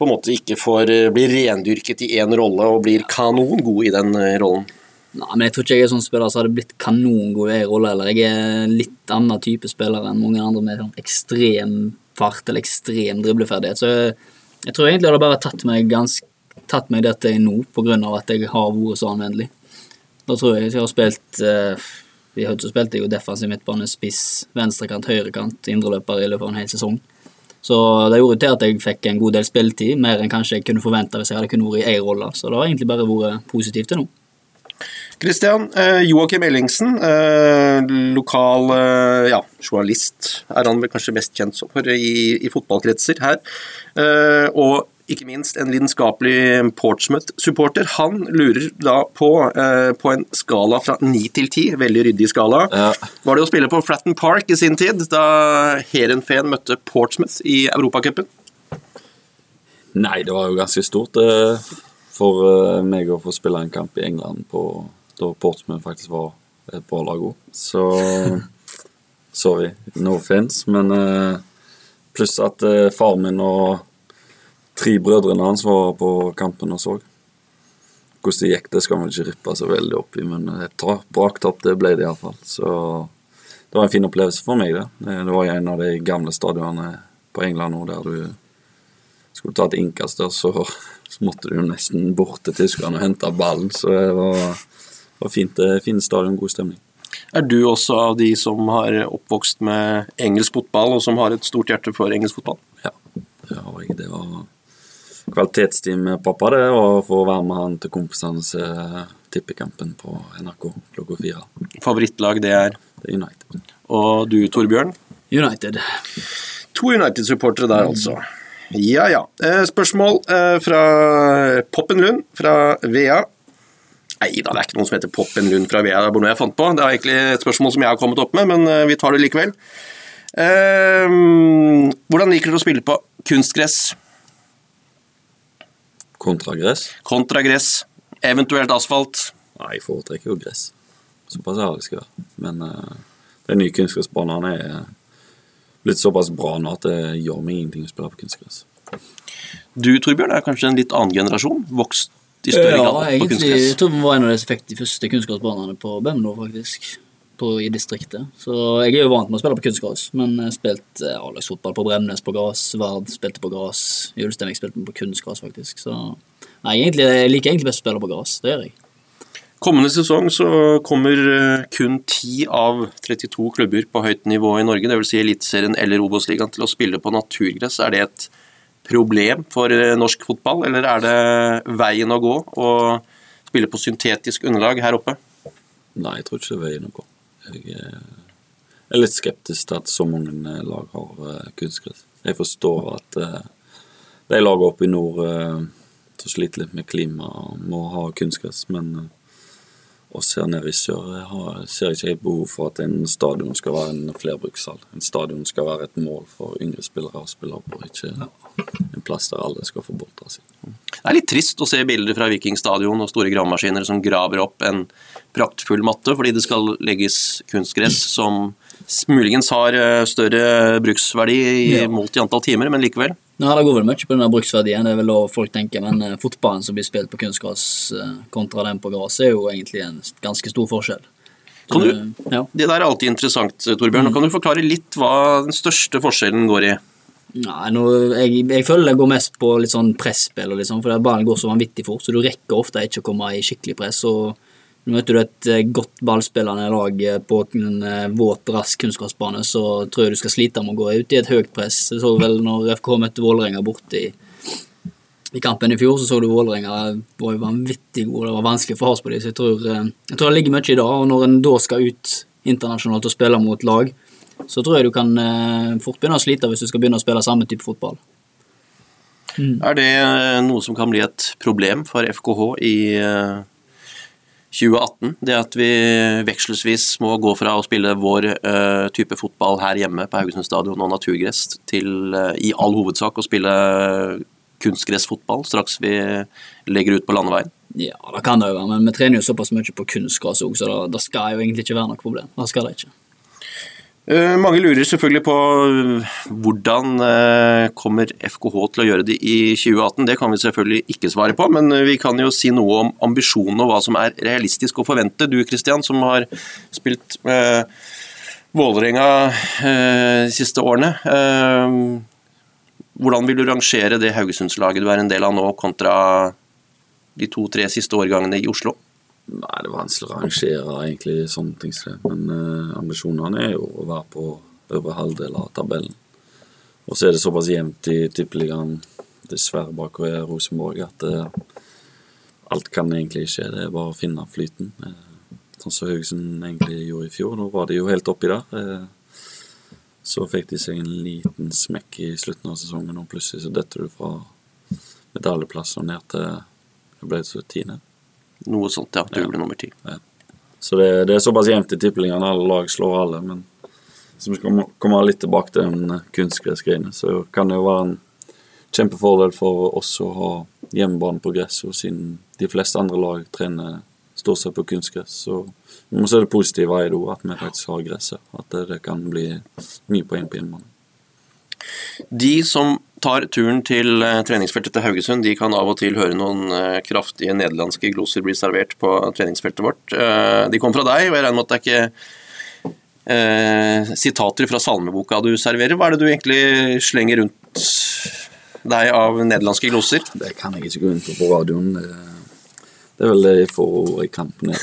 på en måte ikke får eh, bli rendyrket i én rolle og blir kanongod i den eh, rollen. Nei, men Jeg tror ikke jeg er sånn spiller som hadde blitt kanongod i en rolle. eller Jeg er litt annen type spiller enn mange andre med sånn ekstrem fart eller ekstrem dribleferdighet. Så jeg, jeg tror egentlig det hadde bare tatt meg, ganske, tatt meg dette nå på grunn av at jeg har vært så anvendelig. Da tror jeg jeg har spilt eh, Vi har jo spilt jo defensiv midtbane, spiss, venstrekant, høyrekant, indreløper i løpet av en hel sesong. Så det gjorde til at jeg fikk en god del spilletid, mer enn kanskje jeg kunne forvente hvis jeg hadde kun vært i én rolle. Så det har egentlig bare vært positivt til nå. Kristian, eh, Joakim Ellingsen, eh, lokal eh, ja, journalist er han vel kanskje mest kjent for i, i fotballkretser her. Eh, og ikke minst en lidenskapelig Portsmouth-supporter. Han lurer da på, eh, på en skala fra 9 til 10, veldig ryddig skala. Ja. Var det å spille på Flatton Park i sin tid, da Heerenveen møtte Portsmouth i Europacupen? Nei, det var jo ganske stort eh, for eh, meg å få spille en kamp i England på, da Portsmouth faktisk var et bra lag òg. Så (laughs) sorry, no offense, men eh, pluss at eh, far min og tre brødrene hans var på kampen og så. Hvordan det gikk, det skal man ikke rippe så veldig opp i, men et ta- braktap det ble det iallfall. Så det var en fin opplevelse for meg, det. Det var en av de gamle stadionene på England nå der du skulle ta et innkast der, så, så måtte du nesten bort til tyskerne og hente ballen. Så det var, var fint, fin stadion, god stemning. Er du også av de som har oppvokst med engelsk fotball, og som har et stort hjerte for engelsk fotball? Ja, det har jeg. Det var kvalitetstid med pappa, det, og få være med han til kompisenes se tippekampen på NRK klokka fire. Favorittlag det er Det er United. Og du, Torbjørn? United. To United-supportere der, altså. Ja, ja. Eh, Spørsmål eh, fra Poppen Lund fra Vea. Nei da, det er ikke noen som heter Poppen Lund fra Vea. Det er noe jeg fant på. Det er egentlig et spørsmål som jeg har kommet opp med, men eh, vi tar det likevel. Hvordan liker dere å spille på kunstgress Kontra gress? kontra gress, eventuelt asfalt? Nei, jeg foretrekker jo gress. Såpass ærlig skal jeg være. Men uh, de nye kunstgressbanene er blitt såpass bra nå at det gjør meg ingenting å spille på kunstgress. Du, Torbjørn, er kanskje en litt annen generasjon? Vokst i større Ja, grad på egentlig. kunstgress? Jeg tror vi var en av de som fikk de første kunstgressbanene på Bemno, faktisk. På, I distriktet. Så jeg er jo vant med å spille på kunstgras, men jeg spilte eh, A-lagsfotball på Bremnes på gress, Vard spilte på gress, Ulsteinvik spilte på kunstgras, faktisk. Så nei, egentlig, jeg liker egentlig best å spille på gress. Det gjør jeg. Kommende sesong så kommer eh, kun 10 av 32 klubber på høyt nivå i Norge, dvs. Si Eliteserien eller Obos-ligaen, til å spille på naturgress. Er det et problem for eh, norsk fotball, eller er det veien å gå å spille på syntetisk underlag her oppe? Nei, jeg tror ikke det er veien å gå. Jeg eh, er litt skeptisk til at så mange eh, lag har eh, kunstgress. Jeg forstår at de lagene oppe i nord som sliter litt med klima, må ha kunstgress, men eh, ser nede i sør jeg har, ser ikke jeg behov for at en stadion skal være en flerbrukshall. En stadion skal være et mål for yngre spillere å spille på, ikke en plass der alle skal få boltra si. Det er litt trist å se bilder fra Vikingstadion og store gravemaskiner som graver opp en praktfull matte fordi det skal legges kunstgress som muligens har eh, større bruksverdi i Ja. målt i antall timer, men likevel. Ja, det går vel mye på den bruksverdien, det er vel lov folk tenker, men eh, fotballen som blir spilt på kunstgress eh, kontra den på gress, er jo egentlig en ganske stor forskjell. Kan du- ja. Det der er alltid interessant, Torbjørn. Kan du forklare litt hva den største forskjellen går i? Nei, nå, jeg, jeg føler det går mest på litt sånn presspill, liksom, for ballen går så vanvittig fort, så du rekker ofte ikke å komme i skikkelig press. og møter du et eh, godt ballspillende lag eh, på en eh, våt, rask kunstgressbane, så tror jeg du skal slite med å gå ut i et høyt press. Jeg så vel når FK møtte Vålerenga borte i, i kampen i fjor, så så du Vålerenga var jo vanvittig gode. Det var vanskelig for få på dem, så jeg tror, jeg tror det ligger mye i det. Og når en da skal ut internasjonalt og spille mot lag, så tror jeg du kan fort begynne å slite hvis du skal begynne å spille samme type fotball. Er det noe som kan bli et problem for FKH i 2018? Det at vi vekselsvis må gå fra å spille vår eh, type fotball her hjemme på Haugesund stadion og naturgress, til eh, i all hovedsak å spille kunstgressfotball straks vi legger ut på landeveien? Ja, det kan det jo være, men vi trener jo såpass mye på kunstgras òg, så det, det skal jo egentlig ikke være noe problem. Det skal det ikke. Eh, Mange lurer selvfølgelig på eh, hvordan eh, kommer FKH til å gjøre det i 2018. Det kan vi selvfølgelig ikke svare på, men vi kan jo si noe om ambisjonene og hva som er realistisk å forvente. Du Kristian, som har spilt med Vålerenga de siste årene. Hvordan vil du rangere det Haugesundslaget du er en del av nå, kontra de to-tre siste årgangene i Oslo? Nei, det er vanskelig å rangere egentlig sånne ting. Men eh, ambisjonene er jo å være på øvre halvdel av tabellen. Og så er det såpass jevnt i tippeligaen, dessverre bak Rosenborg, at eh, alt kan egentlig skje. Det er bare å finne flyten. Eh, sånn som Haugesund egentlig gjorde i fjor. Nå var de jo helt oppi der. Eh, så fikk de seg en liten smekk i slutten av sesongen, og plutselig så detter du fra medaljeplass og ned til det ble så tiende. Noe sånt, ja. Du Ja. ble nummer ti. Så det, det er såpass jevnt i tippelingene. Alle lag slår alle. Men så vi skal komme litt tilbake til den eh, kunstgressgreiene, så kan det jo være en kjempefordel for oss å ha hjemmebane på gress, og siden de fleste andre lag trener stort sett på kunstgress. Så vi må se det positive i det at vi faktisk har gresset. At det, det kan bli mye poeng på hjemmebane. De som tar turen til eh, treningsfeltet til Haugesund, de kan av og til høre noen eh, kraftige nederlandske gloser bli servert på treningsfeltet vårt. Eh, De kom fra deg, og jeg regner med at det er ikke eh, sitater fra salmeboka du serverer. Hva er det du egentlig slenger rundt deg av nederlandske gloser? Det kan jeg ikke gå inn på på radioen. Det, det er vel det jeg får i kampen. (laughs)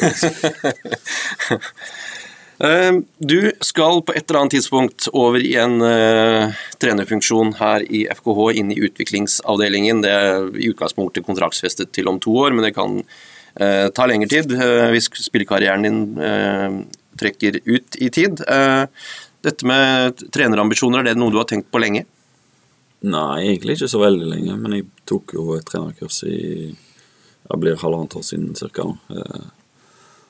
Eh, Du skal på et eller annet tidspunkt over i en uh, trenerfunksjon her i FKH, inn i utviklingsavdelingen. Det er i utgangspunktet kontraktsfestet til om to år, men det kan uh, ta lengre tid uh, hvis spillekarrieren din trekker ut i tid. Dette med trenerambisjoner, er det noe du har tenkt på lenge? Nei, egentlig ikke så veldig lenge, men jeg tok jo et trenerkurs i det blir halvannet år siden cirka. nå.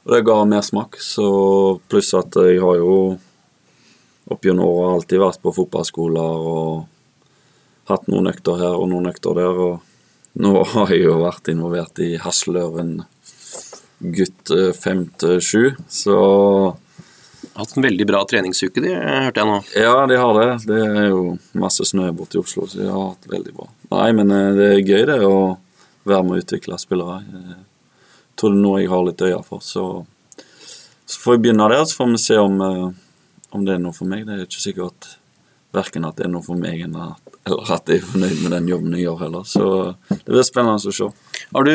Eh, Og det ga mersmak, så pluss at jeg har jo opp gjennom åra alltid vært på fotballskoler og hatt noen økter her og noen økter der, og nå (laughs) har jeg jo vært involvert i Hasløren gutt eh, fem til sju, så Hatt en veldig bra treningsuke, de, hørte jeg nå. Ja, de har det. Det er jo masse snø borte i Oslo, så de har hatt veldig bra. Nei, men eh, det er gøy det å være med å utvikle spillere. Tror det er noe jeg har litt øye for, så, så får jeg begynne der, så får vi se om, eh, om det er noe for meg. Det er ikke sikkert verken at det er noe for meg eller at, eller at jeg er fornøyd med den jobben jeg gjør heller. Så det blir spennende å se. Har du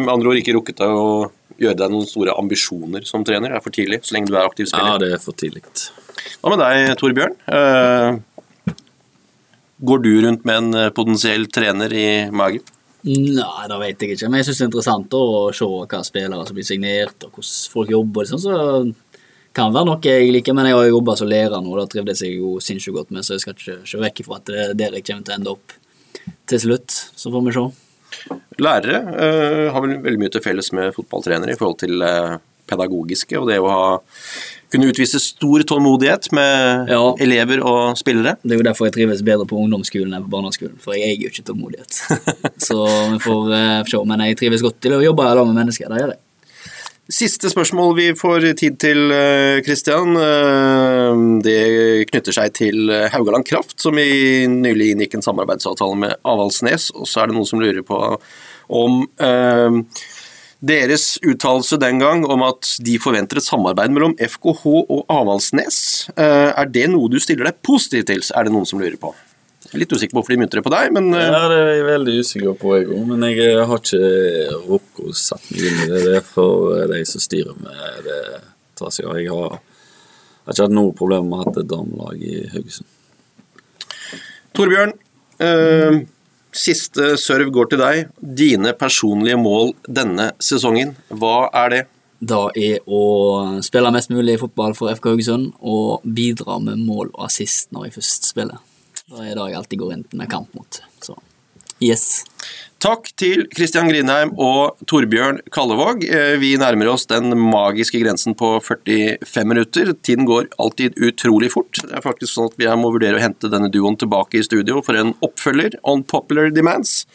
med andre ord ikke rukket deg å gjøre deg noen store ambisjoner som trener? Det er for tidlig, så lenge du er aktiv spiller? Ja, det er for tidlig. Hva med deg, Torbjørn? Uh, Går du rundt med en eh, potensiell trener i magen? Nei, det vet jeg ikke, men jeg syns det er interessant å se hva spillere som blir signert, og hvordan folk jobber. sånn, så kan være noe jeg liker, men jeg har jobba som lærer nå, og det trivdes jeg jo sinnssykt godt med, så jeg skal ikke se vekk ifra at det er der jeg kommer til å ende opp til slutt. Så får vi se. Lærere eh, har vel veldig mye til felles med fotballtrenere i forhold til eh, pedagogiske og det å ha, kunne utvise stor tålmodighet med Ja. elever og spillere. Det er jo derfor jeg trives bedre på ungdomsskolen enn på barneskolen, for jeg eier jo ikke tålmodighet. (laughs) Så vi får eh, se, men jeg trives godt til å jobbe sammen med mennesker, det gjør jeg. Siste spørsmål vi får tid til, Kristian. Det knytter seg til eh, Haugaland Kraft, som i nylig inngikk en samarbeidsavtale med Avaldsnes. Og så er det noen som lurer på om eh, deres uttalelse den gang om at de forventer et samarbeid mellom FKH og Avaldsnes. Eh, er det noe du stiller deg positiv til, er det noen som lurer på. Litt usikker på hvorfor de mynter det på deg, men eh, Ja, det er jeg veldig usikker på, jeg òg. Men jeg eh, har ikke rukket å sette meg inn i det. Det er for de som styrer med det. tar seg. Jeg har, har ikke hatt noe problem med å ha hatt et damelag i Haugesund. Torbjørn, eh, siste serve går til deg. Dine personlige mål denne sesongen, hva er det? Da er å spille mest mulig fotball for FK Haugesund og bidra med mål og assist når jeg først spiller. Det er det jeg alltid går inn med kamp mot. Så yes. Takk til Kristian Grindheim og Torbjørn Kallevåg. Eh, vi nærmer oss den magiske grensen på 45 minutter. Tiden går alltid utrolig fort. Det er faktisk sånn at Vi må vurdere å hente denne duoen tilbake i studio for en oppfølger, On Popular Demands.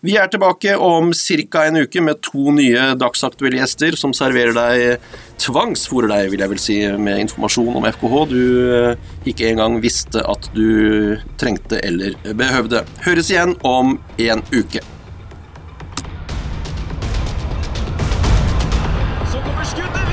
Vi er tilbake om ca. en uke med to nye dagsaktuelle gjester som serverer deg tvangsfòrer deg, vil jeg vel si, med informasjon om FKH du eh, ikke engang visste at du trengte eller behøvde. Høres igjen om en uke. Så kommer skuddet!